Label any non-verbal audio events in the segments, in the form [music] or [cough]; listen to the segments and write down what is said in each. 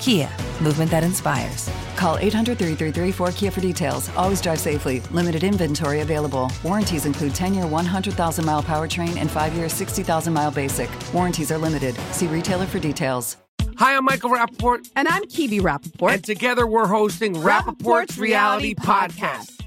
Kia, movement that inspires. Call 800 333 4KIA for details. Always drive safely. Limited inventory available. Warranties include 10 year 100,000 mile powertrain and 5 year 60,000 mile basic. Warranties are limited. See retailer for details. Hi, I'm Michael Rapaport. And I'm Kebe Rapaport. And together we're hosting Rapaport's, Reality Podcast.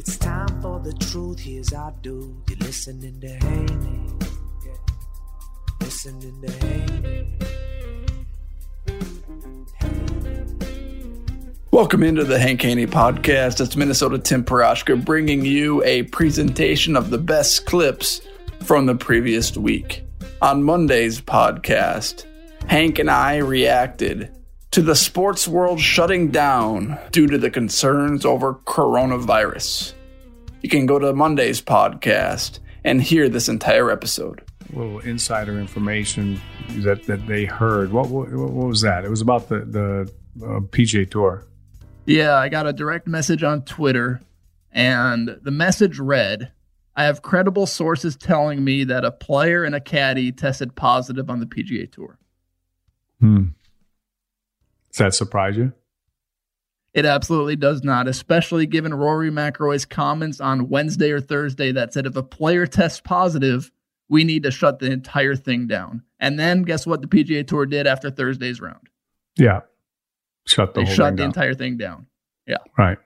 It's time for the truth. Here's our dude. You're listening to Haney. Yeah. Listening to Haney. Welcome into the Hank Haney podcast. It's Minnesota Tim Parochka bringing you a presentation of the best clips from the previous week. On Monday's podcast, Hank and I reacted to the sports world shutting down due to the concerns over coronavirus. You can go to Monday's podcast and hear this entire episode. A little insider information that, that they heard. What, what, what was that? It was about the, the uh, PGA Tour. Yeah, I got a direct message on Twitter, and the message read I have credible sources telling me that a player and a caddy tested positive on the PGA Tour. Hmm. Does that surprise you? It absolutely does not, especially given Rory McIlroy's comments on Wednesday or Thursday that said if a player tests positive, we need to shut the entire thing down. And then guess what the PGA Tour did after Thursday's round? Yeah. Shut the they shut the down. entire thing down. Yeah. Right.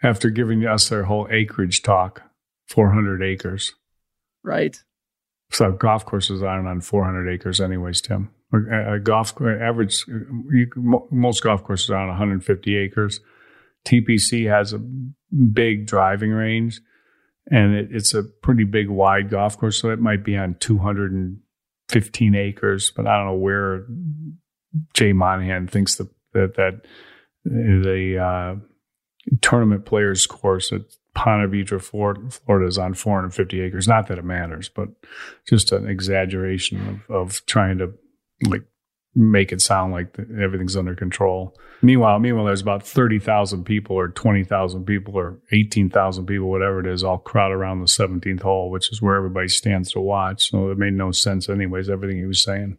After giving us their whole acreage talk, 400 acres. Right. So golf courses aren't on 400 acres, anyways, Tim. A, a uh, uh, golf uh, average, you, most golf courses are on 150 acres. TPC has a big driving range, and it, it's a pretty big, wide golf course, so it might be on 215 acres. But I don't know where Jay Monahan thinks that that, that the uh, tournament players course at Ponte Vedra, Florida, is on 450 acres. Not that it matters, but just an exaggeration of, of trying to like make it sound like everything's under control. Meanwhile, meanwhile, there's about 30,000 people or 20,000 people or 18,000 people, whatever it is, all crowd around the 17th hole, which is where everybody stands to watch. So it made no sense anyways, everything he was saying.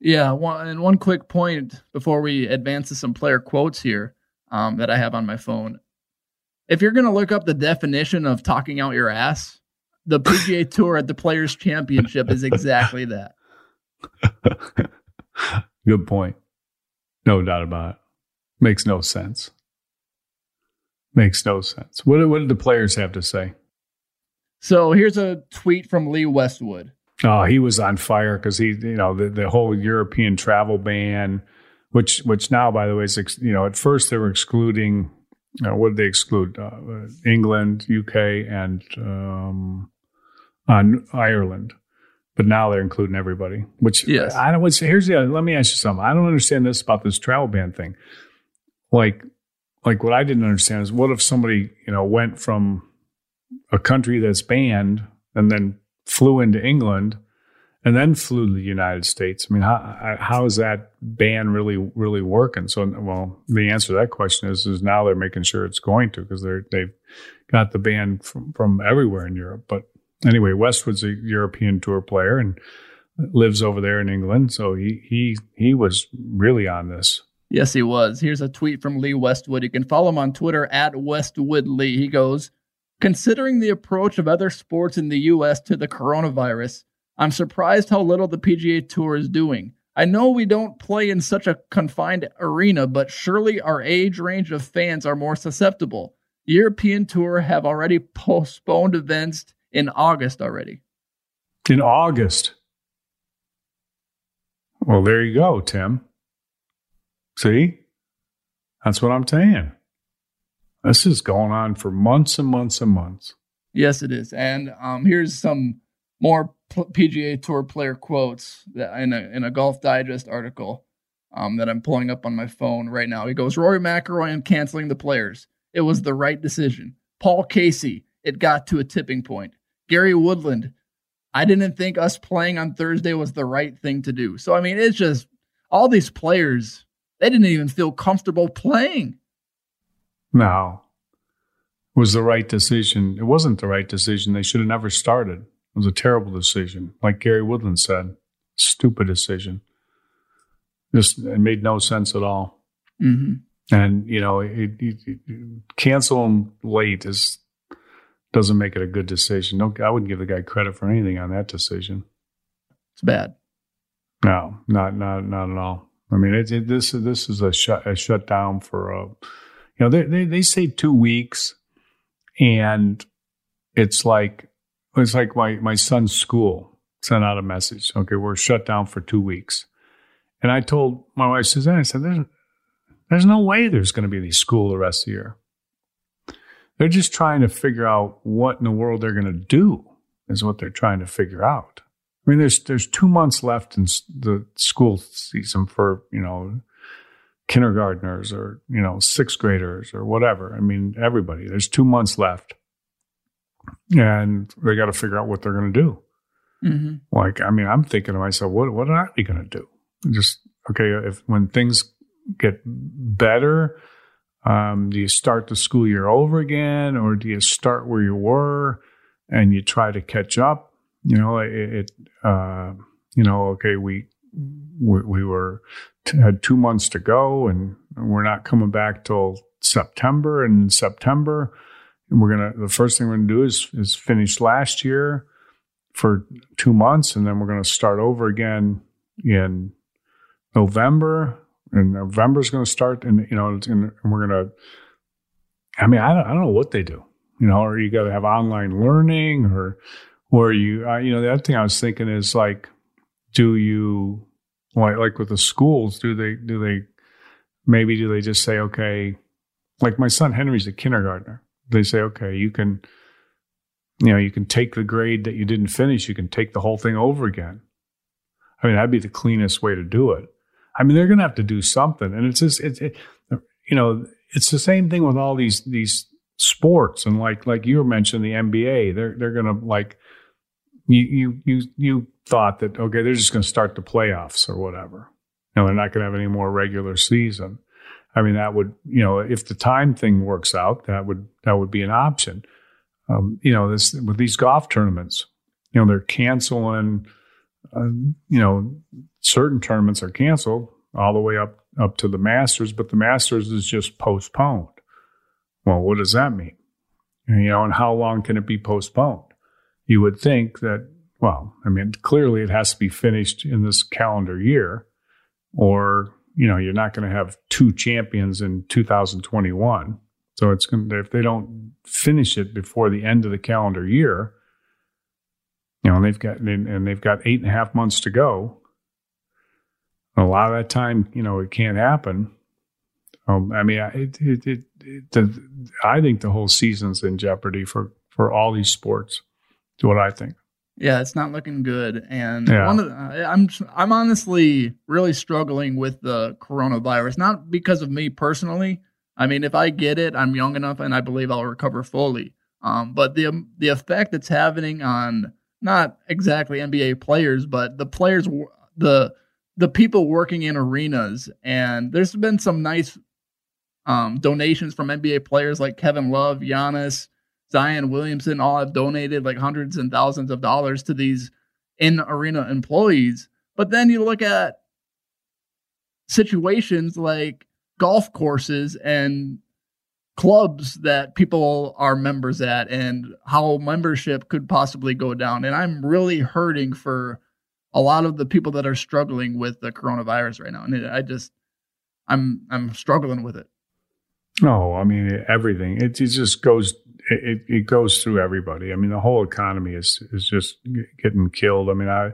Yeah, one, and one quick point before we advance to some player quotes here um, that I have on my phone. If you're going to look up the definition of talking out your ass, the PGA [laughs] Tour at the Players Championship is exactly that. [laughs] Good point. No doubt about it. Makes no sense. Makes no sense. What, what did the players have to say? So here's a tweet from Lee Westwood. Oh, he was on fire because he, you know, the, the whole European travel ban which which now, by the way, is ex- you know at first they were excluding. Uh, what did they exclude? Uh, England, UK, and um, Ireland. But now they're including everybody. Which Yes. I don't. Here's the. Let me ask you something. I don't understand this about this travel ban thing. Like, like what I didn't understand is what if somebody you know went from a country that's banned and then flew into England and then flew to the United States. I mean, how how is that ban really really working? So, well, the answer to that question is is now they're making sure it's going to because they're they've got the ban from from everywhere in Europe. But anyway, Westwood's a European tour player and lives over there in England, so he he he was really on this. Yes, he was. Here's a tweet from Lee Westwood. You can follow him on Twitter at Westwood Lee. He goes, Considering the approach of other sports in the U.S. to the coronavirus, I'm surprised how little the PGA Tour is doing. I know we don't play in such a confined arena, but surely our age range of fans are more susceptible. European Tour have already postponed events in August already. In August. Well, there you go, Tim. See? That's what I'm saying. This is going on for months and months and months. Yes, it is. And um, here's some more PGA Tour player quotes that in a in a Golf Digest article um, that I'm pulling up on my phone right now. He goes, "Rory McIlroy and canceling the players. It was the right decision. Paul Casey, it got to a tipping point. Gary Woodland, I didn't think us playing on Thursday was the right thing to do. So I mean, it's just all these players. They didn't even feel comfortable playing. No. Was the right decision. It wasn't the right decision. They should have never started. It was a terrible decision. Like Gary Woodland said, stupid decision. Just it made no sense at all. Mm-hmm. And you know, it, it, it, cancel him late is doesn't make it a good decision. No, I wouldn't give the guy credit for anything on that decision. It's bad. No, not not not at all. I mean, it, it, this this is a shut a shutdown for a, you know, they they they say two weeks, and it's like it's like my my son's school sent out a message. Okay, we're shut down for two weeks, and I told my wife Suzanne, I said, "There's there's no way there's going to be any school the rest of the year. They're just trying to figure out what in the world they're going to do. Is what they're trying to figure out." I mean, there's there's two months left in the school season for you know kindergartners or you know sixth graders or whatever. I mean, everybody. There's two months left, and they got to figure out what they're going to do. Mm-hmm. Like, I mean, I'm thinking to myself, what what are they going to do? Just okay, if when things get better, um, do you start the school year over again, or do you start where you were and you try to catch up? You know, it, it uh, you know, okay, we we, we were had two months to go, and we're not coming back till September. And September, and we're gonna the first thing we're gonna do is is finish last year for two months, and then we're gonna start over again in November. And November's gonna start, and you know, and, and we're gonna. I mean, I don't, I don't know what they do. You know, or you got to have online learning, or or you, uh, you know, the other thing I was thinking is like, do you like like with the schools? Do they do they maybe do they just say okay, like my son Henry's a kindergartner. They say okay, you can, you know, you can take the grade that you didn't finish. You can take the whole thing over again. I mean, that'd be the cleanest way to do it. I mean, they're going to have to do something, and it's just it's it, you know it's the same thing with all these these sports and like like you were mentioning the NBA. They're they're going to like you you you you thought that okay they're just going to start the playoffs or whatever. No, they're not going to have any more regular season. I mean, that would you know if the time thing works out, that would that would be an option. Um, you know, this with these golf tournaments, you know, they're canceling. Uh, you know, certain tournaments are canceled all the way up up to the Masters, but the Masters is just postponed. Well, what does that mean? You know, and how long can it be postponed? You would think that, well, I mean, clearly it has to be finished in this calendar year, or you know, you're not going to have two champions in 2021. So it's going to, if they don't finish it before the end of the calendar year, you know, and they've got and they've got eight and a half months to go. A lot of that time, you know, it can't happen. Um, I mean, it, it, it, the, I think the whole season's in jeopardy for for all these sports. Is what I think. Yeah, it's not looking good, and yeah. one of the, I'm I'm honestly really struggling with the coronavirus. Not because of me personally. I mean, if I get it, I'm young enough, and I believe I'll recover fully. Um, but the the effect it's having on not exactly NBA players, but the players, the the people working in arenas, and there's been some nice um, donations from NBA players like Kevin Love, Giannis, Zion Williamson all have donated like hundreds and thousands of dollars to these in arena employees. But then you look at situations like golf courses and clubs that people are members at and how membership could possibly go down. And I'm really hurting for a lot of the people that are struggling with the coronavirus right now. And I just, I'm, I'm struggling with it. No, I mean everything. It, it just goes. It, it goes through everybody. I mean, the whole economy is is just getting killed. I mean, I you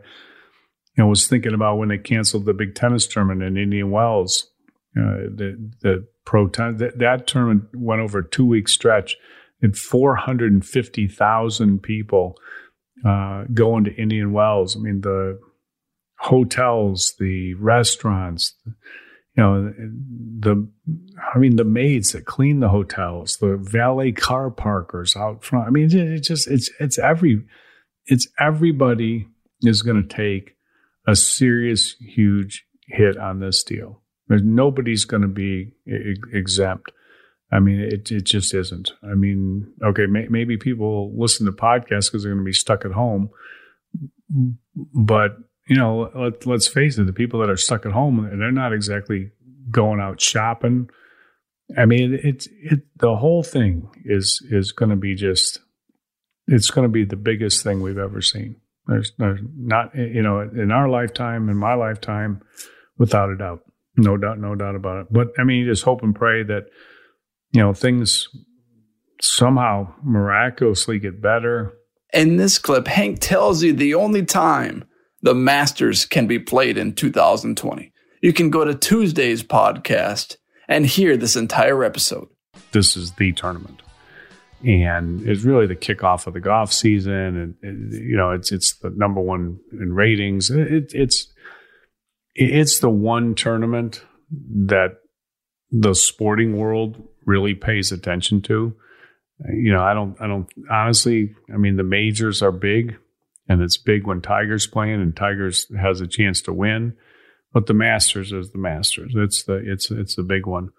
know was thinking about when they canceled the big tennis tournament in Indian Wells. Uh, the the pro ten, that, that tournament went over a two week stretch, and four hundred and fifty thousand people uh, going to Indian Wells. I mean, the hotels, the restaurants. The, you know the i mean the maids that clean the hotels the valet car parkers out front. I mean it, just it's it's every it's everybody is going to take a serious huge hit on this deal. There's nobody's going to be exempt. I mean it it just isn't. I mean okay may, maybe people listen to podcasts because they're going to be stuck at home but you know, let, let's face it, the people that are stuck at home, they're not exactly going out shopping. I mean, it's it the whole thing is is going to be just it's going to be the biggest thing we've ever seen. There's, there's not you know in our lifetime, in my lifetime, without a doubt, no doubt, no doubt about it. But I mean, just hope and pray that you know things somehow miraculously get better. In this clip, Hank tells you the only time the Masters can be played in 2020. You can go to Tuesday's podcast and hear this entire episode. This is the tournament. And it's really the kickoff of the golf season, and, you know it's it's the number one in ratings. It, it's it's the one tournament that the sporting world really pays attention to. You know, I don't, I don't honestly. I mean, the majors are big, and it's big when Tiger's playing and Tiger's has a chance to win. But the Masters is the Masters. It's the it's it's the big one.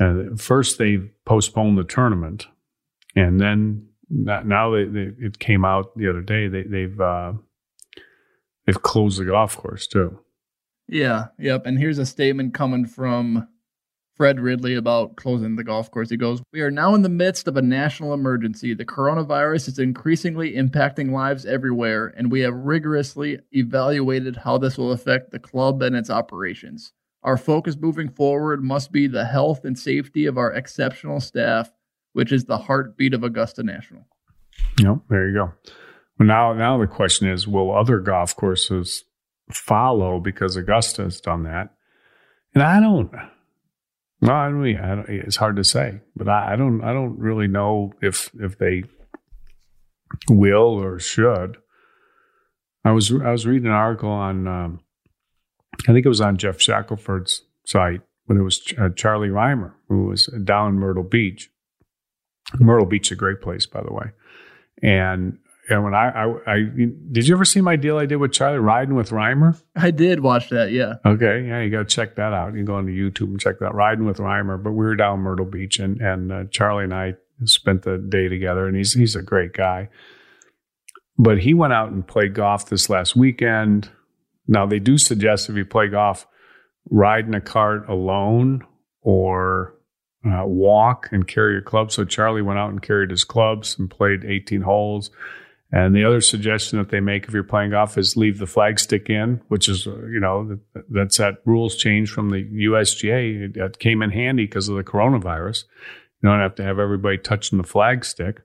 Uh, first, they postponed the tournament, and then now they, they, it came out the other day. They, they've uh, they've closed the golf course too. Yeah. Yep. And here's a statement coming from Fred Ridley about closing the golf course. He goes, We are now in the midst of a national emergency. The coronavirus is increasingly impacting lives everywhere, and we have rigorously evaluated how this will affect the club and its operations. Our focus moving forward must be the health and safety of our exceptional staff, which is the heartbeat of Augusta National. Yep, there you go. Well, now, now the question is, will other golf courses follow because Augusta has done that? And I don't. No, I don't, I it's hard to say, but I, I, don't. I don't really know if if they will or should. I was I was reading an article on, um, I think it was on Geoff Shackelford's site, but it was uh, Charlie Rymer who was down in Myrtle Beach. Myrtle Beach is a great place, by the way, and and when I, I, I, did you ever see my deal I did with Charlie riding with Rymer? I did watch that. Yeah. Okay. Yeah. You got to check that out. You can go onto YouTube and check that riding with Rymer. But we were down Myrtle Beach and, and uh, Charlie and I spent the day together and he's, he's a great guy. But he went out and played golf this last weekend. Now they do suggest if you play golf, ride in a cart alone or uh, walk and carry your clubs. So Charlie went out and carried his clubs and played 18 holes and the other suggestion that they make if you're playing golf is leave the flagstick in, which is, you know, that's that rules change from the USGA. It came in handy because of the coronavirus. You don't have to have everybody touching the flagstick.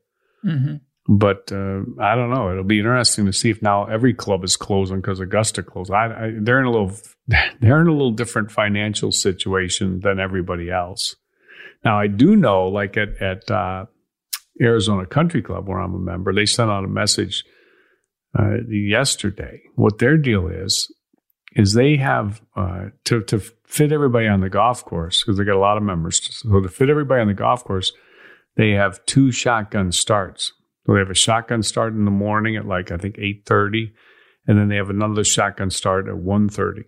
Mm-hmm. but uh, I don't know. It'll be interesting to see if now every club is closing because Augusta closed. I, I, they're in a little [laughs] they're in a little different financial situation than everybody else. Now I do know, like at at uh, Arizona Country Club, where I'm a member, they sent out a message uh, yesterday. What their deal is is they have uh, to to fit everybody on the golf course because they got a lot of members. So to fit everybody on the golf course, they have two shotgun starts. So they have a shotgun start in the morning at like I think eight thirty, and then they have another shotgun start at 1.30.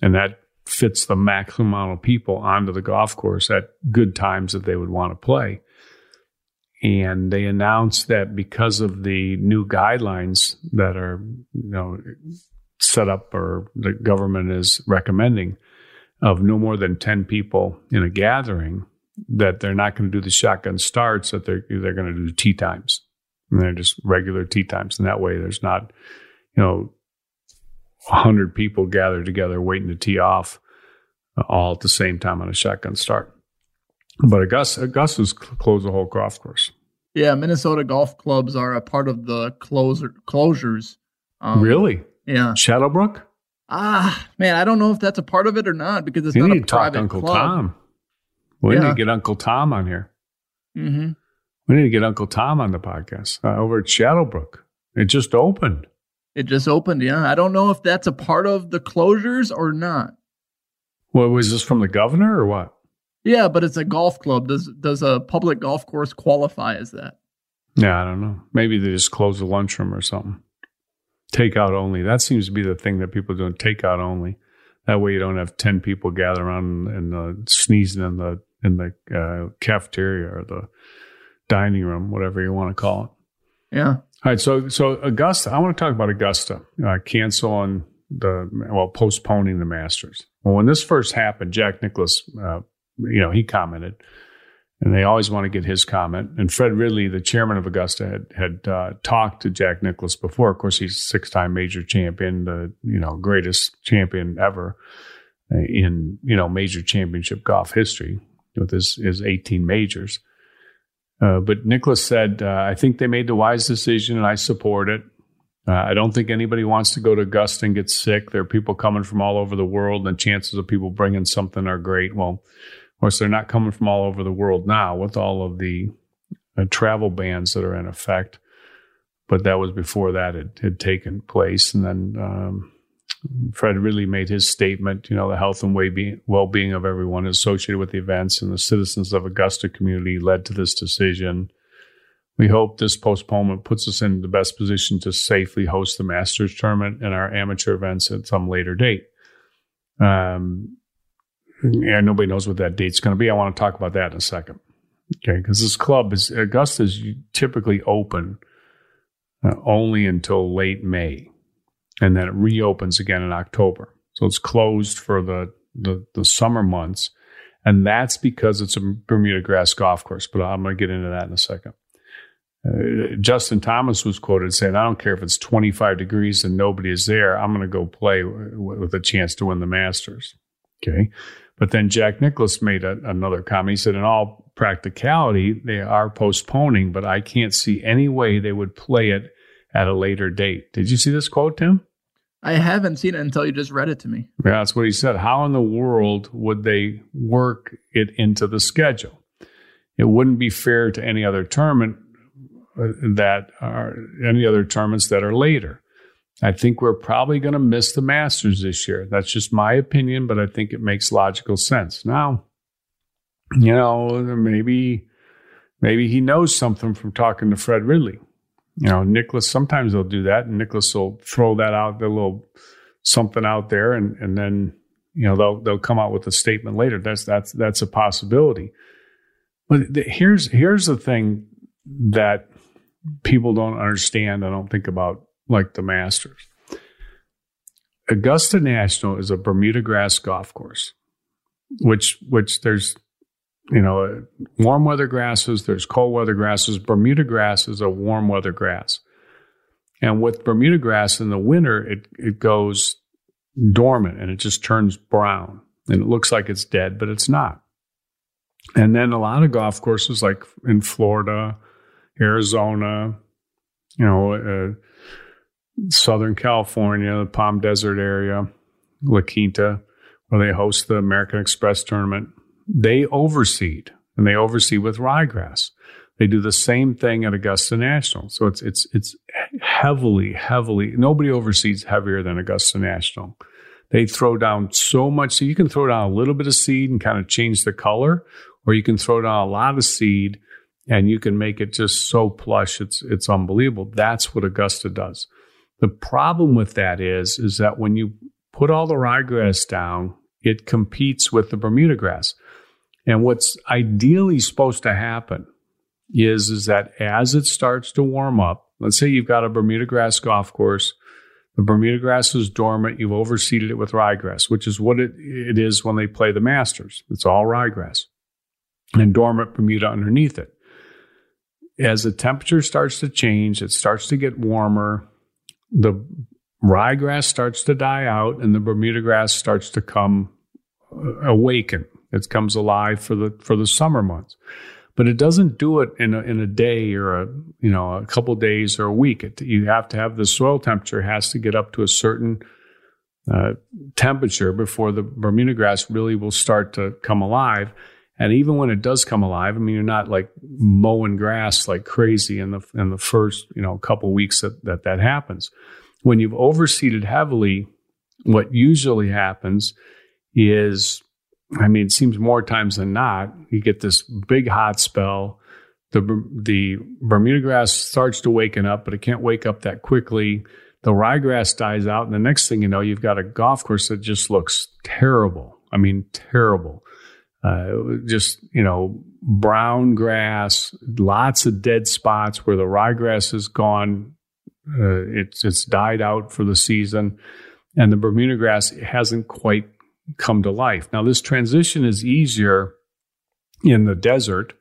and that fits the maximum amount of people onto the golf course at good times that they would want to play. And they announced that because of the new guidelines that are, you know, set up or the government is recommending of no more than 10 people in a gathering, that they're not going to do the shotgun starts, that they're, they're going to do tee times. And they're just regular tee times. And that way there's not, you know, 100 people gathered together waiting to tee off all at the same time on a shotgun start. But Augusta, Augusta's closed the whole golf course. Yeah, Minnesota golf clubs are a part of the closer closures. Um, really? Yeah. Shadowbrook? Ah, man, I don't know if that's a part of it or not because it's you not need a to talk private to Uncle club. Tom. We Yeah. need to get Uncle Tom on here. Mm-hmm. We need to get Uncle Tom on the podcast uh, over at Shadowbrook. It just opened. It just opened. Yeah, I don't know if that's a part of the closures or not. What was this from the governor or what? Yeah, but it's a golf club. Does does a public golf course qualify as that? Yeah, I don't know. Maybe they just close the lunchroom or something. Takeout only. That seems to be the thing that people are doing. Takeout only. That way you don't have ten people gather around and uh, sneezing in the in the uh, cafeteria or the dining room, whatever you want to call it. Yeah. All right, so so Augusta. I want to talk about Augusta uh, canceling the well, postponing the Masters. Well, when this first happened, Jack Nicklaus, uh, you know, he commented, and they always want to get his comment. And Fred Ridley, the chairman of Augusta, had had uh, talked to Jack Nicklaus before. Of course, he's six time major champion, the you know greatest champion ever uh, in you know major championship golf history with his his eighteen majors. Uh, but Nicklaus said, uh, I think they made the wise decision and I support it. Uh, I don't think anybody wants to go to Augusta and get sick. There are people coming from all over the world, and chances of people bringing something are great. Well, of course, they're not coming from all over the world now with all of the uh, travel bans that are in effect. But that was before that had, had taken place. And then um, Fred Ridley made his statement, you know, the health and well being of everyone associated with the events and the citizens of Augusta community led to this decision. We hope this postponement puts us in the best position to safely host the Masters tournament and our amateur events at some later date. Um, yeah, nobody knows what that date's going to be. I want to talk about that in a second. Okay, because this club is Augusta is typically open uh, only until late May and then it reopens again in October. So it's closed for the, the, the summer months. And that's because it's a Bermuda grass golf course. But I'm going to get into that in a second. Uh, Justin Thomas was quoted saying, I don't care if it's 25 degrees and nobody is there. I'm going to go play w- with a chance to win the Masters. Okay. But then Jack Nicklaus made a, another comment. He said, in all practicality, they are postponing, but I can't see any way they would play it at a later date. Did you see this quote, Tim? I haven't seen it until you just read it to me. Yeah, that's what he said. How in the world would they work it into the schedule? It wouldn't be fair to any other tournament uh, that are any other tournaments that are later. I think we're probably going to miss the Masters this year. That's just my opinion, but I think it makes logical sense. Now, you know, maybe maybe he knows something from talking to Fred Ridley you know, Nicklaus, sometimes they'll do that and Nicklaus will throw that out, the little something out there and, and then, you know, they'll, they'll come out with a statement later. That's, that's, that's a possibility. But the, here's, here's the thing that people don't understand. I don't think about like the Masters. Augusta National is a Bermuda grass golf course, which, which there's you know, warm weather grasses, there's cold weather grasses. Bermuda grass is a warm weather grass. And with Bermuda grass in the winter, it, it goes dormant and it just turns brown and it looks like it's dead, but it's not. And then a lot of golf courses, like in Florida, Arizona, you know, uh, Southern California, the Palm Desert area, La Quinta, where they host the American Express tournament, they overseed and they oversee with ryegrass. They do the same thing at Augusta National. So it's it's it's heavily, heavily nobody oversees heavier than Augusta National. They throw down so much so you can throw down a little bit of seed and kind of change the color, or you can throw down a lot of seed and you can make it just so plush it's it's unbelievable. That's what Augusta does. The problem with that is is that when you put all the ryegrass down, it competes with the Bermuda grass. And what's ideally supposed to happen is, is that as it starts to warm up, let's say you've got a Bermuda grass golf course, the Bermuda grass is dormant, you've overseeded it with ryegrass, which is what it, it is when they play the Masters. It's all ryegrass and dormant Bermuda underneath it. As the temperature starts to change, it starts to get warmer, the ryegrass starts to die out and the Bermuda grass starts to come uh, awaken. It comes alive for the for the summer months, but it doesn't do it in a, in a day or a you know a couple days or a week. It, you have to have the soil temperature has to get up to a certain uh, temperature before the Bermuda grass really will start to come alive. And even when it does come alive, I mean, you're not like mowing grass like crazy in the in the first you know couple weeks that that, that happens. When you've overseeded heavily, what usually happens is, I mean, it seems more times than not, you get this big hot spell. The the Bermuda grass starts to waken up, but it can't wake up that quickly. The ryegrass dies out, and the next thing you know, you've got a golf course that just looks terrible. I mean, terrible uh, just you know brown grass, lots of dead spots where the ryegrass is gone. Uh, it's it's died out for the season, and the Bermuda grass hasn't quite come to life. Now this transition is easier in the desert,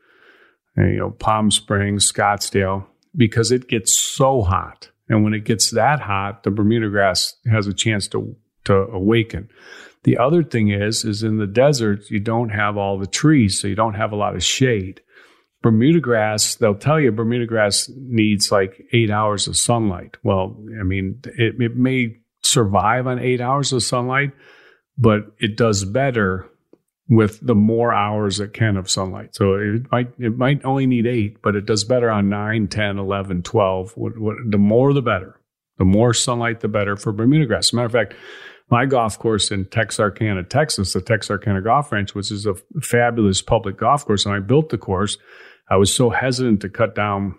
you know, Palm Springs, Scottsdale, because it gets so hot, and when it gets that hot, the Bermuda grass has a chance to to awaken. The other thing is, is in the desert, you don't have all the trees, so you don't have a lot of shade. Bermuda grass, they'll tell you Bermuda grass needs like eight hours of sunlight. Well, I mean, it, it may survive on eight hours of sunlight, but it does better with the more hours it can of sunlight. So it might it might only need 8, but it does better on 9, 10, 11, 12. What, what, the more the better. The more sunlight the better for Bermuda grass. As a matter of fact, my golf course in Texarkana, Texas, the Texarkana Golf Ranch, which is a fabulous public golf course. And I built the course. I was so hesitant to cut down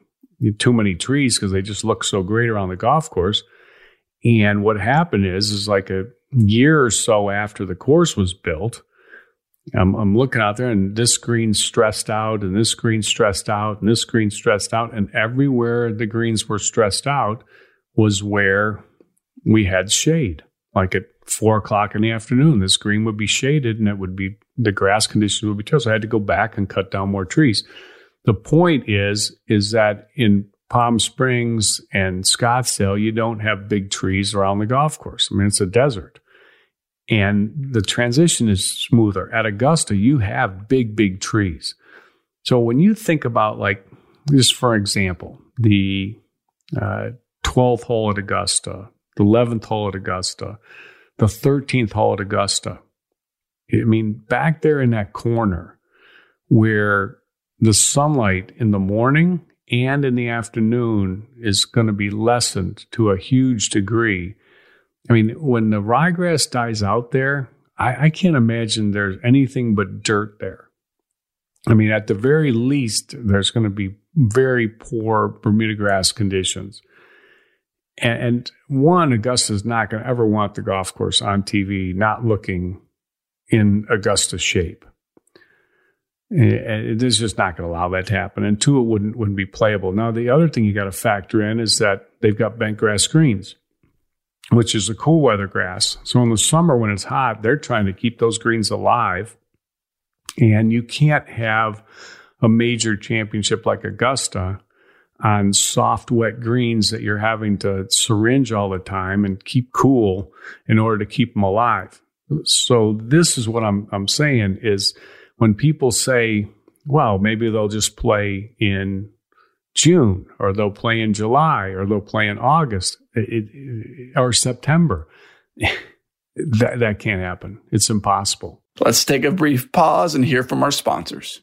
too many trees because they just look so great around the golf course. And what happened is, is like a year or so after the course was built, I'm, I'm looking out there and this green's stressed out and this green's stressed out and this green's stressed out. And everywhere the greens were stressed out was where we had shade. Like at four o'clock in the afternoon, this green would be shaded and it would be the grass conditions would be terrible. So I had to go back and cut down more trees. The point is, is that in Palm Springs and Scottsdale, you don't have big trees around the golf course. I mean, it's a desert. And the transition is smoother. At Augusta, you have big, big trees. So when you think about, like, just for example, the uh, 12th hole at Augusta, the 11th hole at Augusta, the 13th hole at Augusta. I mean, back there in that corner where the sunlight in the morning and in the afternoon is going to be lessened to a huge degree. I mean, when the ryegrass dies out there, I, I can't imagine there's anything but dirt there. I mean, at the very least, there's going to be very poor Bermuda grass conditions. And, and one, Augusta's not going to ever want the golf course on TV not looking in Augusta shape. Eh, eh, and it's just not going to allow that to happen. And two, it wouldn't wouldn't be playable. Now, the other thing you got to factor in is that they've got bent grass greens, which is a cool weather grass. So in the summer when it's hot, they're trying to keep those greens alive. And you can't have a major championship like Augusta on soft, wet greens that you're having to syringe all the time and keep cool in order to keep them alive. So this is what I'm, I'm saying is when people say, well, maybe they'll just play in June, or they'll play in July, or they'll play in August it, it, or September. [laughs] that, that can't happen. It's impossible. Let's take a brief pause and hear from our sponsors.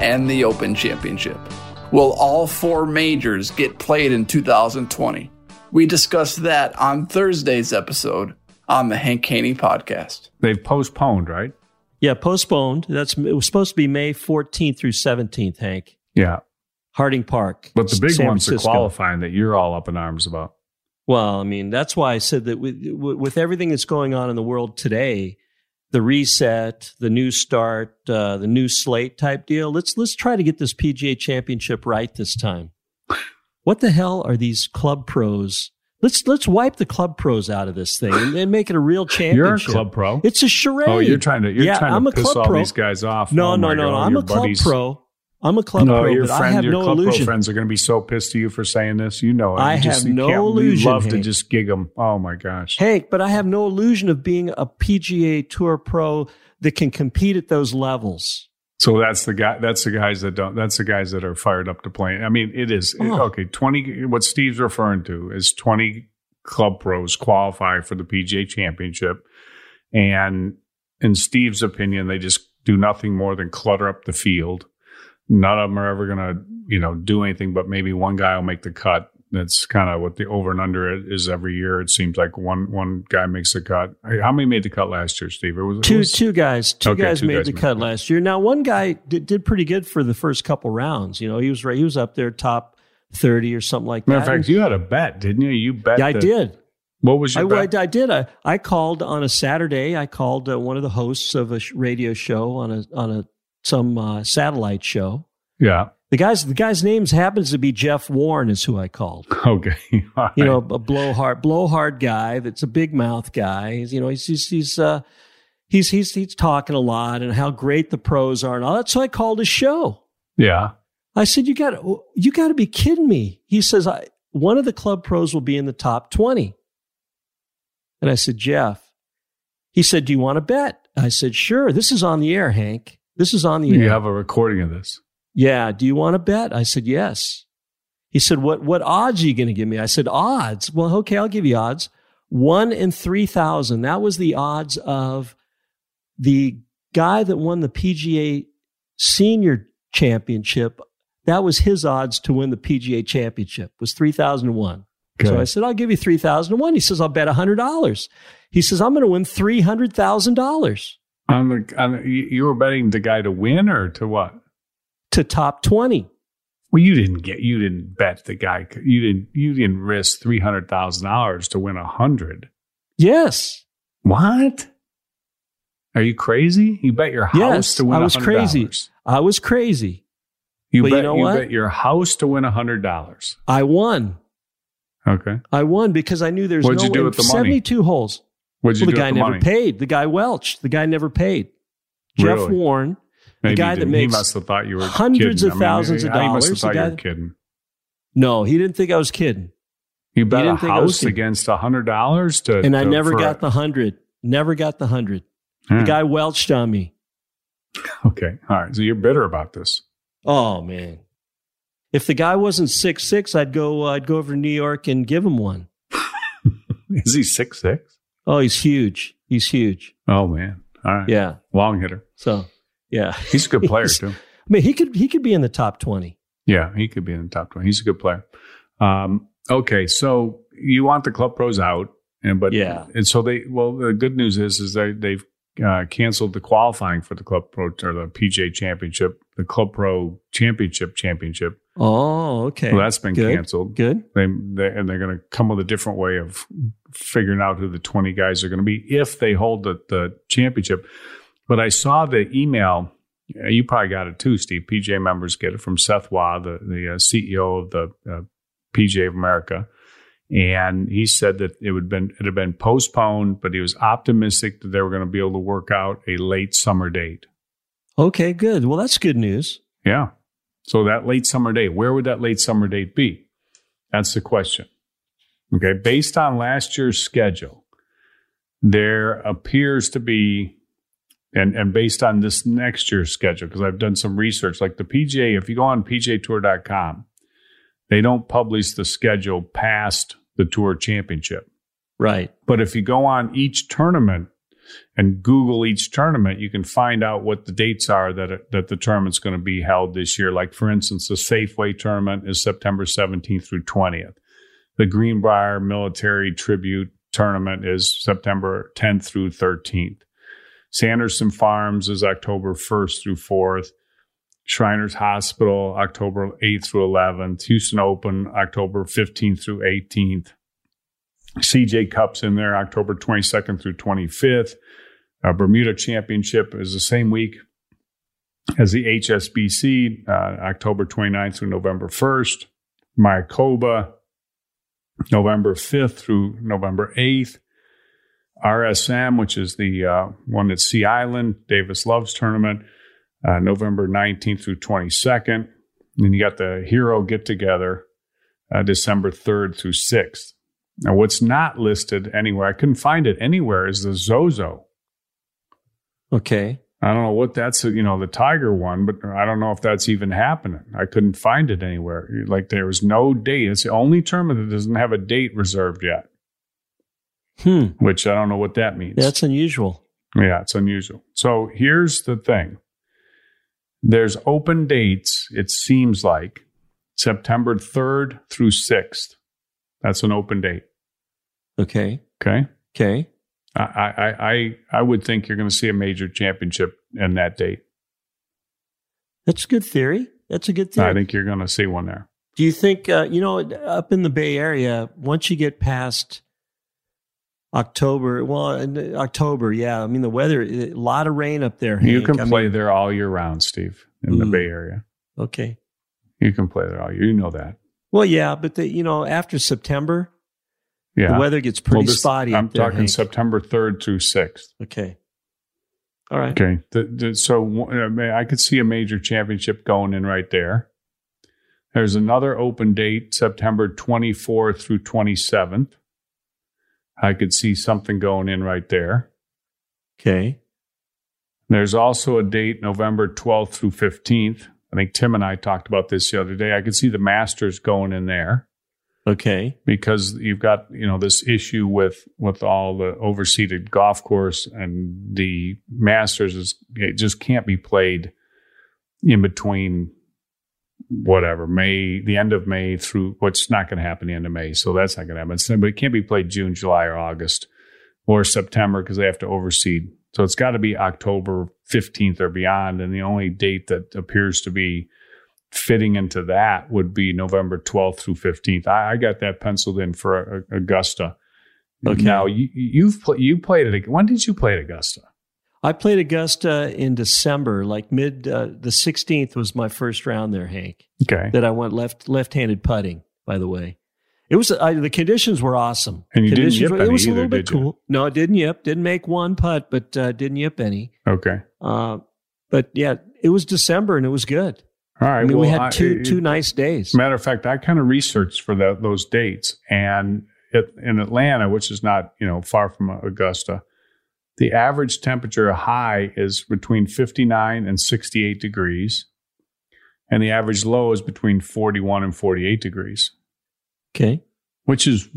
and the Open Championship. Will all four majors get played in 2020? We discussed that on Thursday's episode on the Hank Haney podcast. They've postponed, right? Yeah, postponed. That's it was supposed to be May 14th through 17th, Hank. Yeah. Harding Park. But the big San one's the Francisco. qualifying that you're all up in arms about. Well, I mean, that's why I said that with, with everything that's going on in the world today, the reset, the new start, uh, the new slate type deal. Let's let's try to get this PGA Championship right this time. What the hell are these club pros? Let's let's wipe the club pros out of this thing and, and make it a real championship. You're a club pro. It's a charade. Oh, you're trying to you're yeah, trying I'm to a piss club all pro. these guys off. No, Oh no, no, no. I'm a club buddies- pro. I'm a club no, pro, your but friend, I have your no club pro friends are going to be so pissed at you for saying this. You know, it. I You just, have you no illusion, love to just gig them. Oh my gosh. Hank, but I have no illusion of being a PGA Tour pro that can compete at those levels. So that's the guy. That's the guys that don't. That's the guys that are fired up to play. I mean, it is it- Oh. okay. Twenty. What Steve's referring to is twenty club pros qualify for the PGA Championship, and in Steve's opinion, they just do nothing more than clutter up the field. None of them are ever going to, you know, do anything. But maybe one guy will make the cut. That's kind of what the over and under is every year. It seems like one one guy makes the cut. How many made the cut last year, Steve? It was it Two was- two guys, two Okay, guys two made guys the made cut it. last year. Now one guy did, did pretty good for the first couple rounds. You know, he was right. He was up there top thirty or something like Matter that. of fact, you had a bet, didn't you? You bet. yeah, I did. What was your I, bet? I did. I, I called on a Saturday. I called uh, one of the hosts of a sh- radio show on a on a some uh, satellite show. yeah. The guy's the guy's name happens to be Jeff Warren, is who I called. Okay. [laughs] All you know, a blowhard, blowhard guy. That's a big mouth guy. He's, you know, he's he's he's uh, he's he's he's talking a lot and how great the pros are and all that. So I called his show. Yeah. I said, "You got you got to be kidding me." He says, "I one of the club pros will be in the top 20. And I said, Jeff, he said, Do you want to bet? I said, Sure. This is on the air, Hank. This is on the You air. have a recording of this. Yeah. Do you want to bet? I said, Yes. He said, What what odds are you going to give me? I said, Odds. Well, okay, I'll give you odds. One in three thousand. That was the odds of the guy that won the PGA senior championship. That was his odds to win the PGA championship was three thousand to one. So I said, I'll give you three thousand to one. He says, I'll bet hundred dollars. He says, I'm going to win three hundred thousand dollars On the, on the, you you were betting the guy to win or to what? to top twenty. Well, you didn't get. You didn't bet the guy. You didn't. You didn't risk three hundred thousand dollars to win a hundred. Yes. What? Are you crazy? You bet your house Yes, to win. I was $100. crazy. I was crazy. You But you bet. know you bet your house to win a hundred dollars. I won. Okay. I won because I knew there's What'd no you do way- with the money? 72 holes. What'd you well, the guy the never money? paid. The guy Welch. The guy never paid. Jeff Really? Warren, Maybe the guy that makes he must have thought you were hundreds kidding. of I mean, thousands of He must have dollars. thought you were kidding. No, he didn't think I was kidding. You bet a didn't think I was house against a hundred dollars to, And I to- never got a- the hundred. Never got the hundred. Hmm. The guy welched on me. Okay, all right. So you're bitter about this. Oh man. If the guy wasn't six six, I'd go. Uh, I'd go over to New York and give him one. [laughs] Is he six six? Oh, he's huge. He's huge. Oh man. All right. Yeah. Long hitter. So, yeah, He's a good player too. I mean, he could he could be in the top twenty. Yeah, he could be in the top twenty. He's a good player. Um, okay, so you want the club pros out, and but Yeah. and so they. Well, the good news is is they they've uh, canceled the qualifying for the club pro or the PGA Championship, the Club Pro Championship Championship. Oh, okay. Well, that's been Good. canceled. Good. They, they and they're going to come with a different way of figuring out who the twenty guys are going to be if they hold the, the championship. But I saw the email. uh, You probably got it too, Steve. PGA members get it from Seth Waugh, the the uh, CEO of the uh, PGA of America, and he said that it would been it had been postponed, but he was optimistic that they were going to be able to work out a late summer date. Okay, good. Well, that's good news. Yeah. So that late summer date, where would that late summer date be? That's the question. Okay. Based on last year's schedule, there appears to be, and, and based on this next year's schedule, because I've done some research, like the PGA, if you go on pgatour.com, they don't publish the schedule past the tour championship. Right. But if you go on each tournament and Google each tournament, you can find out what the dates are that that the tournament's going to be held this year. Like for instance, the Safeway tournament is September 17th through 20th. The Greenbrier Military Tribute tournament is September 10th through 13th. Sanderson Farms is October 1st through 4th. Shriners Hospital, October 8th through 11th. Houston Open, October 15th through 18th. CJ Cup's in there October 22nd through 25th. Uh, Bermuda Championship is the same week as the HSBC, uh, October 29th through November 1st. Mayakoba, November 5th through November 8th. RSM, which is the uh, one at Sea Island, Davis Love's Tournament, uh, November 19th through 22nd. And then you got the Hero Get Together, uh, December 3rd through 6th. Now, what's not listed anywhere, I couldn't find it anywhere, is the Zozo. Okay. I don't know what that's, you know, the Tiger one, but I don't know if that's even happening. I couldn't find it anywhere. Like there was no date. It's the only tournament that doesn't have a date reserved yet, Hmm. which I don't know what that means. That's unusual. Yeah, it's unusual. So here's the thing there's open dates, it seems like September 3rd through 6th. That's an open date. Okay. Okay. Okay. I, I, I, I would think you're going to see a major championship in that date. That's a good theory. That's a good theory. I think you're going to see one there. Do you think, uh, you know, up in the Bay Area, once you get past October, well, in October, yeah. I mean, the weather, a lot of rain up there. You Hank. can I play mean- there all year round, Steve, in the Mm. Bay Area. Okay. You can play there all year. You know that. Well, yeah, but the, you know, after September, Yeah. the weather gets pretty Well, this- spotty. I'm there, talking Hank. September 3rd through 6th. Okay. All right. Okay. The, the, so uh, I could see a major championship going in right there. There's another open date, September 24th through 27th. I could see something going in right there. Okay. There's also a date, November 12th through 15th. I think Tim and I talked about this the other day. I could see the Masters going in there. Okay. Because you've got, you know, this issue with with all the overseeded golf course and the Masters is it just can't be played in between whatever May, the end of May through what's not going to happen the end of May. So that's not going to happen. But it can't be played June, July, or August or September because they have to overseed. So it's got to be October 15th or beyond. And the only date that appears to be fitting into that would be November 12th through 15th. I, I got that penciled in for uh, Augusta. Okay. Now you, you've pl- you played it. When did you play at Augusta? I played Augusta in December, like mid uh, the 16th was my first round there, Hank. Okay. That I went left left-handed putting, by the way. It was I, the conditions were awesome. And you didn't conditions yip were, any It was either, a little bit cool. No, I didn't yip. Didn't make one putt, but uh, didn't yip any. Okay. Uh, but yeah, it was December and it was good. All right. I mean, we had two it- two nice days. Matter of fact, I kind of researched for that, those dates, and it, in Atlanta, which is not you know far from Augusta, the average temperature high is between fifty nine and sixty eight degrees, and the average low is between forty one and forty eight degrees, Okay. which is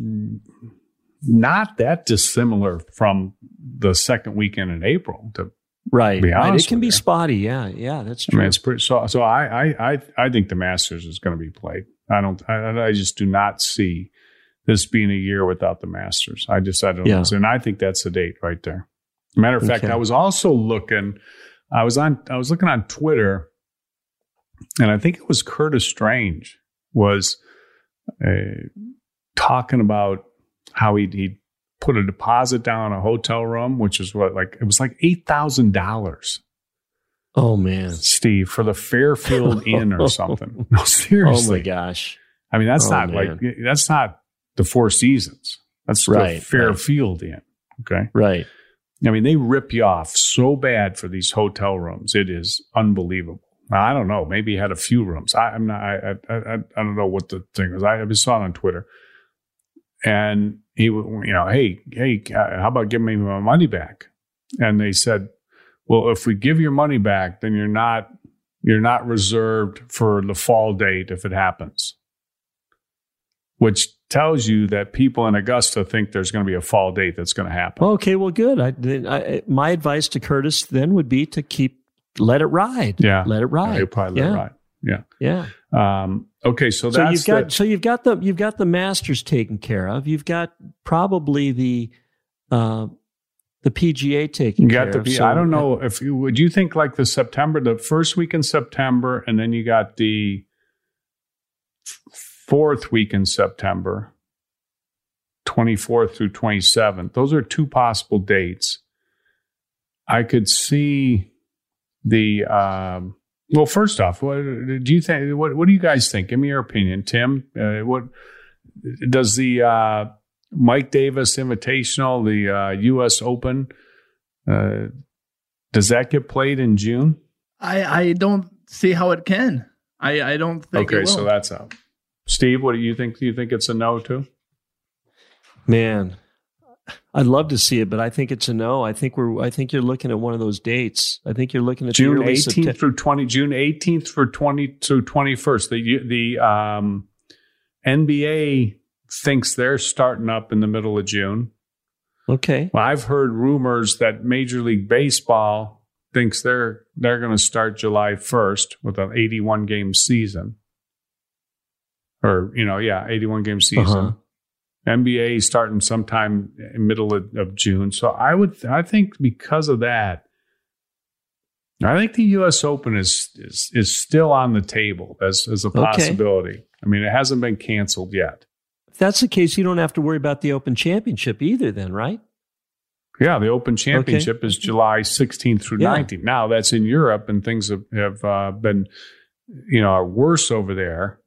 not that dissimilar from the second weekend in April. To Right. be right. It can be you. spotty. Yeah. Yeah. That's I true. mean, it's pretty. So, so I, I, I, I think the Masters is going to be played. I don't. I, I just do not see this being a year without the Masters. I just, I don't Yeah. know. And I think that's the date right there. Matter of fact, I was also looking. I was on. I was looking on Twitter, and I think it was Curtis Strange was uh, talking about how he he put a deposit down on a hotel room, which is what like it was like eight thousand dollars. oh man. Steve, for the Fairfield [laughs] Inn or something. [laughs] No, seriously. Oh my gosh. I mean, that's Oh, not man. like that's not the Four Seasons. That's Right, the Fairfield Inn. Okay. Right. I mean, they rip you off so bad for these hotel rooms. It is unbelievable. I don't know. Maybe he had a few rooms. I, I'm not. I, I I I don't know what the thing was. I, I just saw it on Twitter, and he, you know, hey, hey, uh, how about giving me my money back? And they said, well, if we give your money back, then you're not you're not reserved for the fall date if it happens. Which tells you that people in Augusta think there's going to be a fall date that's going to happen. Okay. Well, good. I, I, my advice to Curtis then would be to keep let it ride. Yeah. Let it ride. Yeah, probably let yeah. it ride. Yeah. Yeah. Um, okay, so So that's you've got the- so you've got the you've got the Masters taken care of. You've got probably the uh, the PGA taken you care got the. of. So- I don't know if you would you think like the September, the first week in September, and then you got the fourth week in September, twenty fourth through twenty seventh. Those are two possible dates. I could see the. Um, well, first off, what do you think? What What do you guys think? Give me your opinion, Tim. Uh, what does the uh, Mike Davis Invitational, the uh, U.S. Open, uh, does that get played in June? I, I don't see how it can. I, I don't think okay, it will. so that's out. Steve, what do you think? Do you think it's a no too? Man, I'd love to see it, but I think it's a no. I think we're. I think you're looking at one of those dates. I think you're looking at June eighteenth Septem- through twenty. June eighteenth for twenty through twenty first. The the um, NBA thinks they're starting up in the middle of June. Okay. Well, I've heard rumors that Major League Baseball thinks they're they're going to start July first with an eighty one game season. Or you know, yeah, eighty one game season. Uh-huh. NBA starting sometime in middle of, of June. So I would I think because of that, I think the U.S. Open is is is still on the table as as a Okay. possibility. I mean, it hasn't been canceled yet. If that's the case, you don't have to worry about the Open Championship either. Then, right? Yeah, the Open Championship is July 16th through Yeah. 19th. Now that's in Europe, and things have, have uh, been, you know, are worse over there.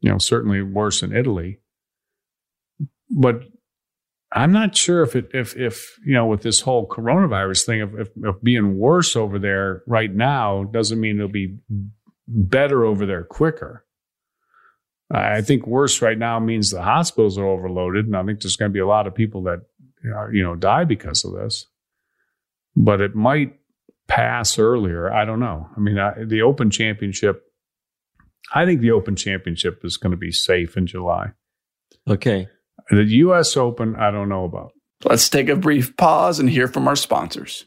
You know, certainly worse in Italy. But I'm not sure if it, if if you know, with this whole coronavirus thing, of, if, if being worse over there right now doesn't mean it'll be better over there quicker. I think worse right now means the hospitals are overloaded, and I think there's going to be a lot of people that you know die because of this. But it might pass earlier. I don't know. I mean, I, the Open Championship. I think the Open Championship is going to be safe in July. Okay. The U.S. Open, I don't know about. Let's take a brief pause and hear from our sponsors.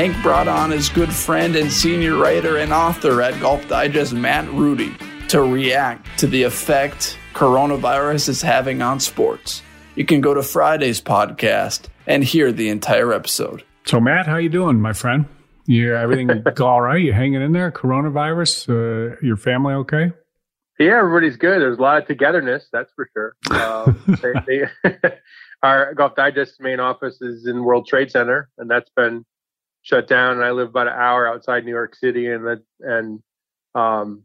Hank brought on his good friend and senior writer and author at Golf Digest, Matt Rudy, to react to the effect coronavirus is having on sports. You can go to Friday's podcast and hear the entire episode. So, Matt, how you doing, my friend? You everything [laughs] all right? You hanging in there? Coronavirus? Uh, your family okay? Yeah, everybody's good. There's a lot of togetherness, that's for sure. [laughs] Um, they, they, [laughs] our Golf Digest main office is in World Trade Center, and that's been shut down. And I live about an hour outside New York City, and that and um,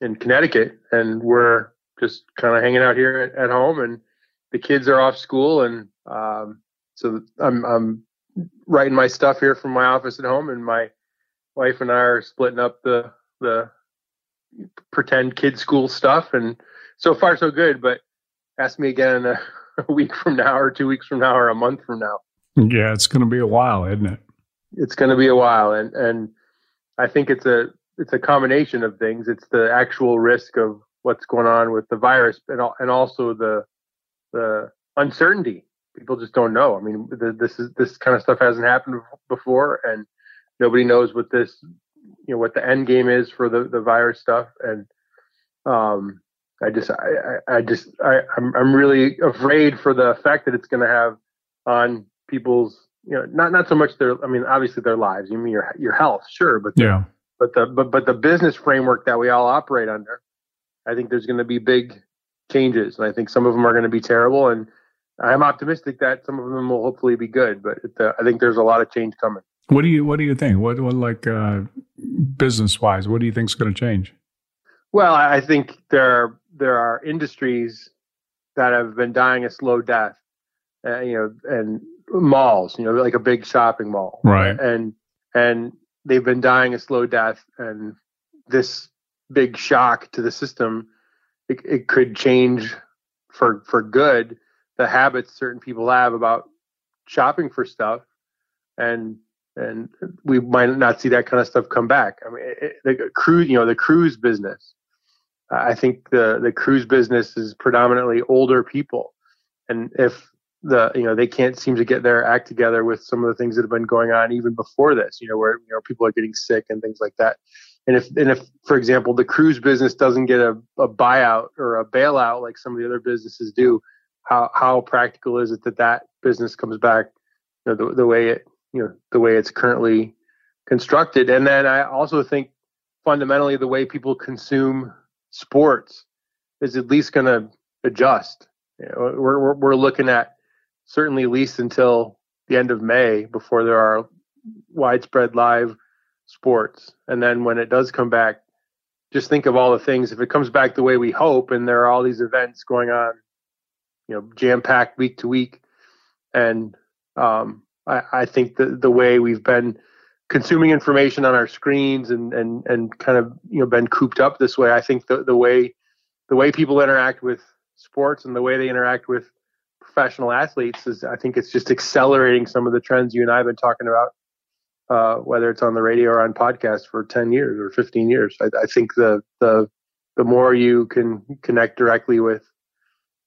in Connecticut, and we're just kind of hanging out here at, at, home. And the kids are off school, and um, so I'm I'm writing my stuff here from my office at home, and my wife and I are splitting up the the pretend kid school stuff and so far so good but ask me again in a, [laughs] a, week from now or two weeks from now or a month from now yeah it's going to be a while isn't it it's going to be a while. And and i think it's a it's a combination of things. It's the actual risk of what's going on with the virus and, and also the the uncertainty. People just don't know. I mean the, this is this kind of stuff hasn't happened before and nobody knows what this you know what the end game is for the the virus stuff. And um i just i i, I just i I'm, I'm really afraid for the effect that it's going to have on people's you know not not so much their i mean obviously their lives you mean your your health sure but the, yeah but the but but the business framework that we all operate under i think there's going to be big changes and i think some of them are going to be terrible and i'm optimistic that some of them will hopefully be good but it, uh, i think there's a lot of change coming what do you What do you think? What, what like uh, business wise? What do you think is going to change? Well, I think there are, there are industries that have been dying a slow death uh, you know, and malls, you know, like a big shopping mall, Right. And and they've been dying a slow death, and this big shock to the system, it, it could change for for good the habits certain people have about shopping for stuff, and and we might not see that kind of stuff come back. I mean, it, the cruise, you know, the cruise business. I think the the cruise business is predominantly older people, and if the you know they can't seem to get their act together with some of the things that have been going on even before this, you know, where you know people are getting sick and things like that. And if and if for example the cruise business doesn't get a, a buyout or a bailout like some of the other businesses do, how how practical is it that that business comes back, you know, the, the way it you know the way it's currently constructed? And then I also think fundamentally the way people consume sports is at least going to adjust. You know, we're, we're we're looking at certainly at least until the end of May before there are widespread live sports, and then when it does come back, just think of all the things. If it comes back the way we hope, and there are all these events going on, you know, jam packed week to week, and um, I, I think the the way we've been consuming information on our screens and and and kind of you know been cooped up this way, I think the the way the way people interact with sports and the way they interact with professional athletes is I think it's just accelerating some of the trends you and I have been talking about, uh, whether it's on the radio or on podcasts for 10 years or 15 years. I, I think the, the, the more you can connect directly with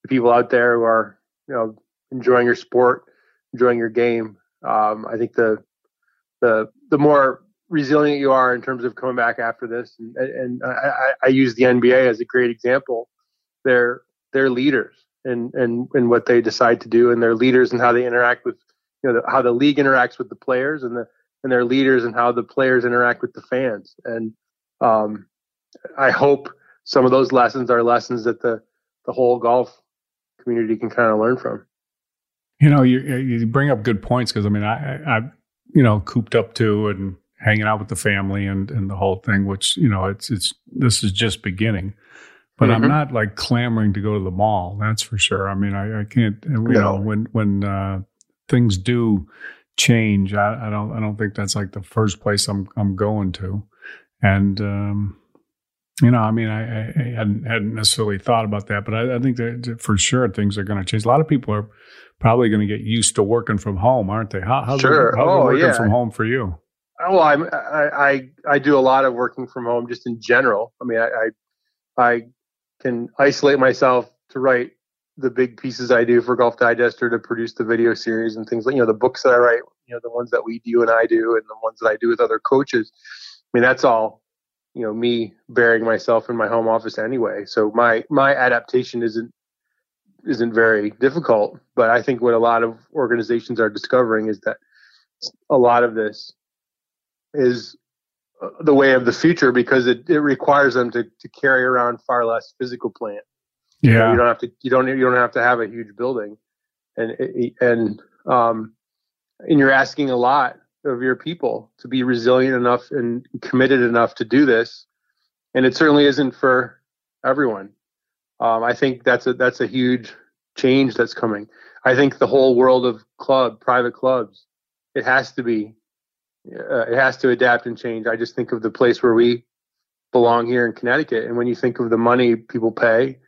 the people out there who are, you know, enjoying your sport, enjoying your game, um, I think the, the, the more resilient you are in terms of coming back after this. And, and I, I use the NBA as a great example. They're, they're leaders and and and what they decide to do and their leaders and how they interact with you know the, how the league interacts with the players and the and their leaders and how the players interact with the fans and um, I hope some of those lessons are lessons that the the whole golf community can kind of learn from. You know, you you bring up good points because I mean, I, I, you know, cooped up too and hanging out with the family and and the whole thing, which you know, it's it's this is just beginning. But Mm-hmm. I'm not like clamoring to go to the mall. That's for sure. I mean, I, I can't. You know, when when uh, things do change, I, I don't I don't think that's like the first place I'm I'm going to. And um, you know, I mean, I, I hadn't, hadn't necessarily thought about that, but I, I think that for sure things are going to change. A lot of people are probably going to get used to working from home, aren't they? How, how's Sure. it, how's it Oh, working yeah. from home for you? Oh, I'm, I, I I do a lot of working from home just in general. I mean, I I, I can isolate myself to write the big pieces I do for Golf Digest or to produce the video series and things like you know the books that I write, you know the ones that we do and I do, and the ones that I do with other coaches. I mean, that's all you know me burying myself in my home office anyway. So my my adaptation isn't isn't very difficult. But I think what a lot of organizations are discovering is that a lot of this is the way of the future because it, it requires them to, to carry around far less physical plant. You know, Yeah. you don't have to you don't you don't have to have a huge building, and and um, and you're asking a lot of your people to be resilient enough and committed enough to do this, and it certainly isn't for everyone. Um, I think that's a that's a huge change that's coming. I think the whole world of club private clubs, it has to be uh, it has to adapt and change. I just think of the place where we belong here in Connecticut, and when you think of the money people pay,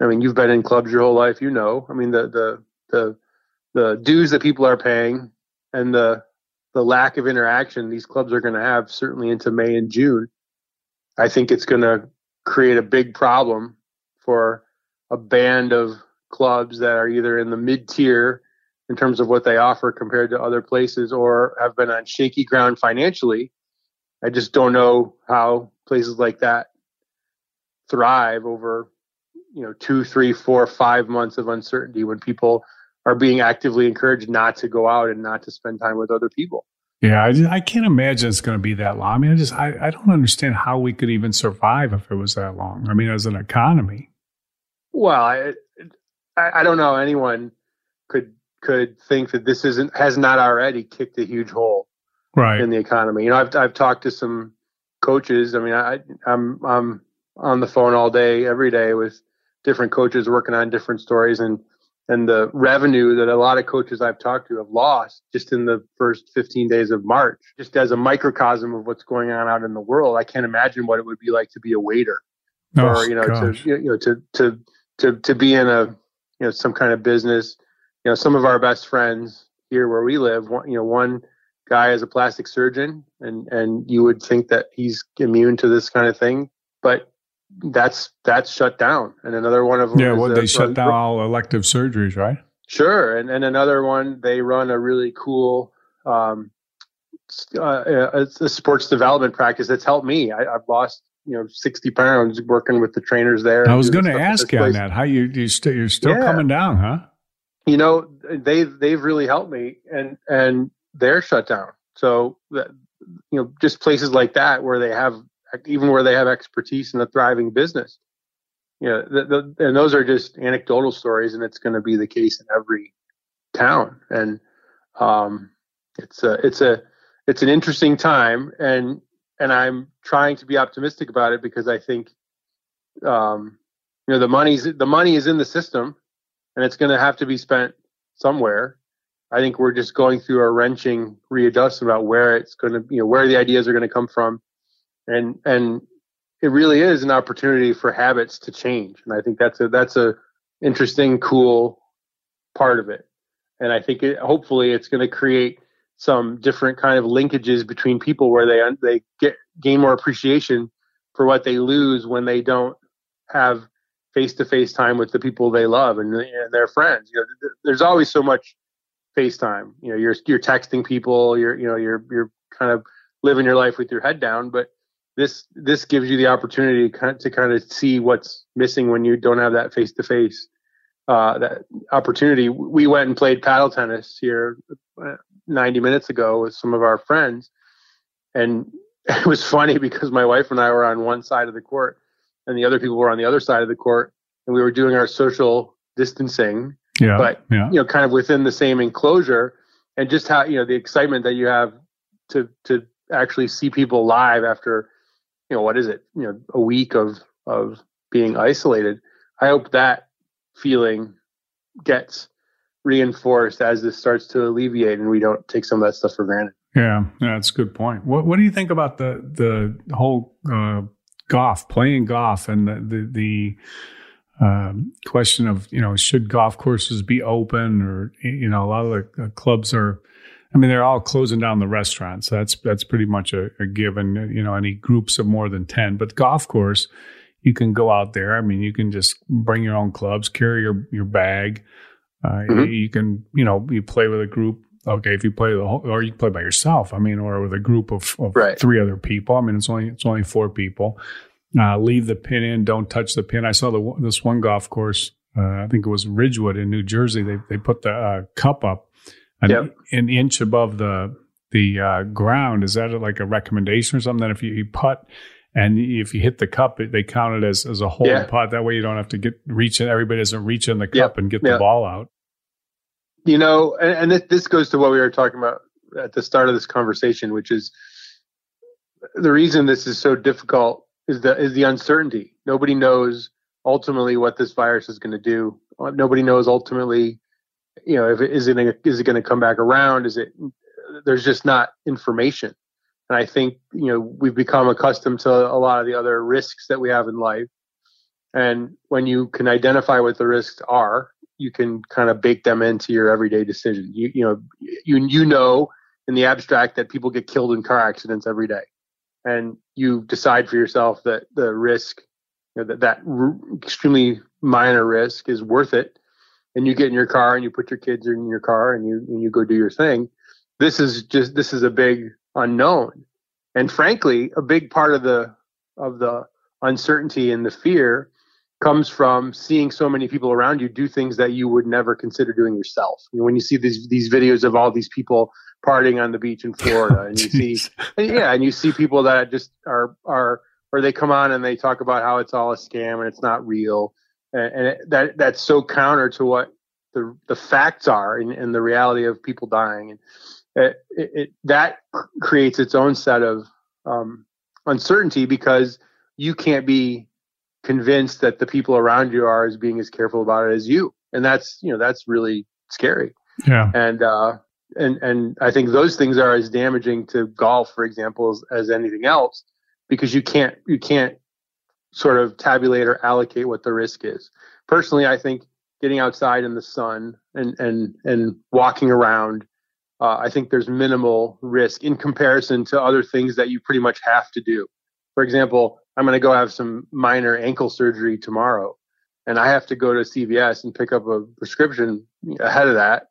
I mean, you've been in clubs your whole life, you know. I mean, the the the the dues that people are paying and the the lack of interaction these clubs are going to have certainly into May and June. I think it's going to create a big problem for a band of clubs that are either in the mid tier in terms of what they offer compared to other places or have been on shaky ground financially. I just don't know how places like that thrive over, you know, two, three, four, five months of uncertainty when people are being actively encouraged not to go out and not to spend time with other people. Yeah, I, just, I can't imagine it's going to be that long. I mean, I just I, I don't understand how we could even survive if it was that long. I mean, as an economy. Well, I, I I don't know anyone could could think that this isn't has not already kicked a huge hole Right. in the economy. You know, I've I've talked to some coaches. I mean, I I'm I'm on the phone all day, every day with different coaches working on different stories, and and the revenue that a lot of coaches I've talked to have lost just in the first 15 days of March, just as a microcosm of what's going on out in the world. I can't imagine what it would be like to be a waiter Oh, or, you know, gosh. to, you know, to, to, to, to be in a, you know, some kind of business. You know, some of our best friends here where we live, one, you know, one guy is a plastic surgeon and, and you would think that he's immune to this kind of thing, but that's, that's shut down. And another one of them Yeah, well, a- they shut a- down all elective surgeries, right? Sure, and and another one they run a really cool um, uh, it's a sports development practice that's helped me. I, I've lost you know sixty pounds working with the trainers there. I was going to ask you on that. How you you st- you're still Yeah. coming down, huh? You know they've they've really helped me, and and they're shut down. So that, you know just places like that where they have even where they have expertise in a thriving business. You know, the, the, and those are just anecdotal stories, and it's going to be the case in every town. And um, it's a it's a it's an interesting time, and and I'm trying to be optimistic about it because I think um, you know the money's the money is in the system, and it's going to have to be spent somewhere. I think we're just going through a wrenching readjustment about where it's going to you know where the ideas are going to come from, and and it really is an opportunity for habits to change, and I think that's a that's a interesting, cool part of it. And I think it, hopefully it's going to create some different kind of linkages between people where they they get gain more appreciation for what they lose when they don't have face to face time with the people they love and, and their friends. You know, there's always so much FaceTime. You know, you're you're texting people, you're you know you're you're kind of living your life with your head down, but this this gives you the opportunity to kind to kind of see what's missing when you don't have that face to face that opportunity. We went and played paddle tennis here uh, 90 minutes ago with some of our friends, and [laughs] it was funny because my wife and I were on one side of the court, and the other people were on the other side of the court, and we were doing our social distancing, Yeah, but yeah. you know, kind of within the same enclosure, and just how you know the excitement that you have to to actually see people live after you know what is it you know a week of of being isolated. I hope that feeling gets reinforced as this starts to alleviate and we don't take some of that stuff for granted. Yeah, yeah, that's a good point. What What do you think about the the whole uh, golf, playing golf, and the the, the um, question of you know should golf courses be open or you know a lot of the uh, clubs are. I mean, they're all closing down the restaurants. That's that's pretty much a, a given. You know, any groups of more than ten, but golf course, you can go out there. I mean, you can just bring your own clubs, carry your your bag. Uh, You can, you know, you play with a group. Okay, if you play the whole, or you play by yourself. I mean, or with a group of, of three other people. I mean, it's only it's only four people. Uh, leave the pin in. Don't touch the pin. I saw the this one golf course. Uh, I think it was Ridgewood in New Jersey. They they put the uh, cup up an, an inch above the the uh, ground. Is that like a recommendation or something? That if you, you putt and if you hit the cup, it, they count it as as a hole Yeah. putt. That way, you don't have to get reach. Everybody doesn't reach in the cup and get yeah. the ball out. You know, and, and this, goes to what we were talking about at the start of this conversation, which is the reason this is so difficult is the is the uncertainty. Nobody knows ultimately what this virus is going to do. Uh, Nobody knows ultimately, you know, if it is it gonna- it going to come back around? Is it? There's just not information, and I think you know we've become accustomed to a lot of the other risks that we have in life. And when you can identify what the risks are, you can kind of bake them into your everyday decision. You you know you you know in the abstract that people get killed in car accidents every day, and you decide for yourself that the risk, you know, that that r- extremely minor risk is worth it, and you get in your car and you put your kids in your car and you and you go do your thing. This is just this is a big unknown, and frankly, a big part of the of the uncertainty and the fear comes from seeing so many people around you do things that you would never consider doing yourself. You know, when you see these these videos of all these people partying on the beach in Florida, and you [laughs] see, and yeah, and you see people that just are are or they come on and they talk about how it's all a scam and it's not real, and, and it, that that's so counter to what the the facts are and, and the reality of people dying, and it, it, it that creates its own set of um, uncertainty because you can't be convinced that the people around you are as being as careful about it as you. and that's you know that's really scary. Yeah. And uh, and and I think those things are as damaging to golf, for example, as, as anything else, because you can't you can't sort of tabulate or allocate what the risk is. Personally, I think getting outside in the sun and and and walking around, uh, I think there's minimal risk in comparison to other things that you pretty much have to do. For example, I'm going to go have some minor ankle surgery tomorrow, and I have to go to CVS and pick up a prescription ahead of that.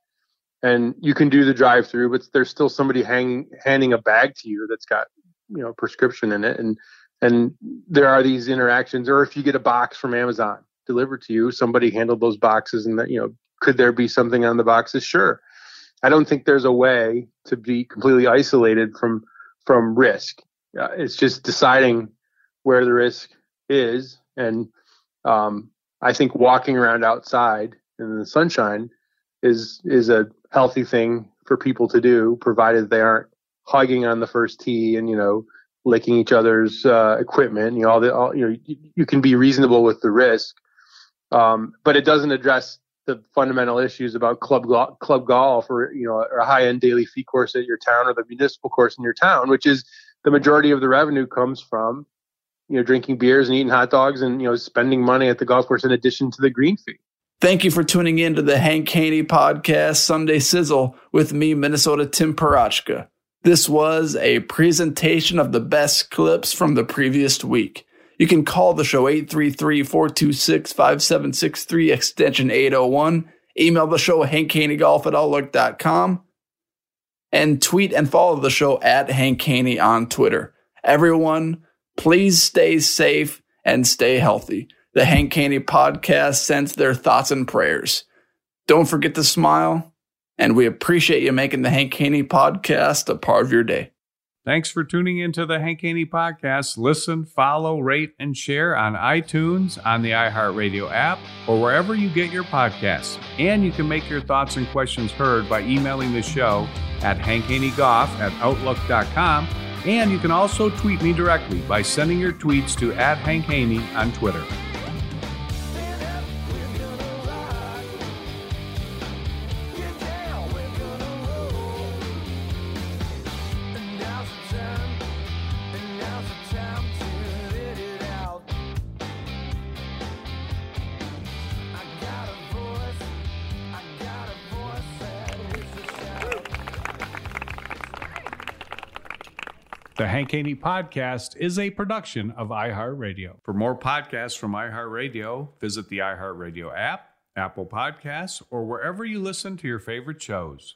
And you can do the drive through but there's still somebody hanging handing a bag to you that's got you know prescription in it. And and there are these interactions or if you get a box from amazon delivered to you somebody handled those boxes and that you know could there be something on the boxes? Sure. I don't think there's a way to be completely isolated from from risk. Uh, it's just deciding where the risk is and um, i think walking around outside in the sunshine is is a healthy thing for people to do, provided they aren't hugging on the first tee and you know licking each other's uh, equipment. You know, all the all, you know you, you, can be reasonable with the risk, um, but it doesn't address the fundamental issues about club go- club golf or you know or a high end daily fee course at your town or the municipal course in your town, which is the majority of the revenue comes from you know drinking beers and eating hot dogs and you know spending money at the golf course in addition to the green fee. Thank you for tuning in to the Hank Haney podcast, Sunday Sizzle, with me, Minnesota Tim Parochka. This was a presentation of the best clips from the previous week. You can call the show 833 426 5763, extension 801. Email the show, hankhaneygolf at outlook.com. And tweet and follow the show at Hank Haney on Twitter. Everyone, please stay safe and stay healthy the Hank Haney podcast sends their thoughts and prayers. Don't forget to smile, and we appreciate you making the Hank Haney podcast a part of your day. Thanks for tuning into the Hank Haney podcast. Listen, follow, rate, and share on iTunes, on the iHeartRadio app, or wherever you get your podcasts. And you can make your thoughts and questions heard by emailing the show at hankhaneygolf at outlook.com. And you can also tweet me directly by sending your tweets to at Hank Haney on Twitter. The Hank Haney Podcast is a production of iHeartRadio. For more podcasts from iHeartRadio, visit the iHeartRadio app, Apple Podcasts, or wherever you listen to your favorite shows.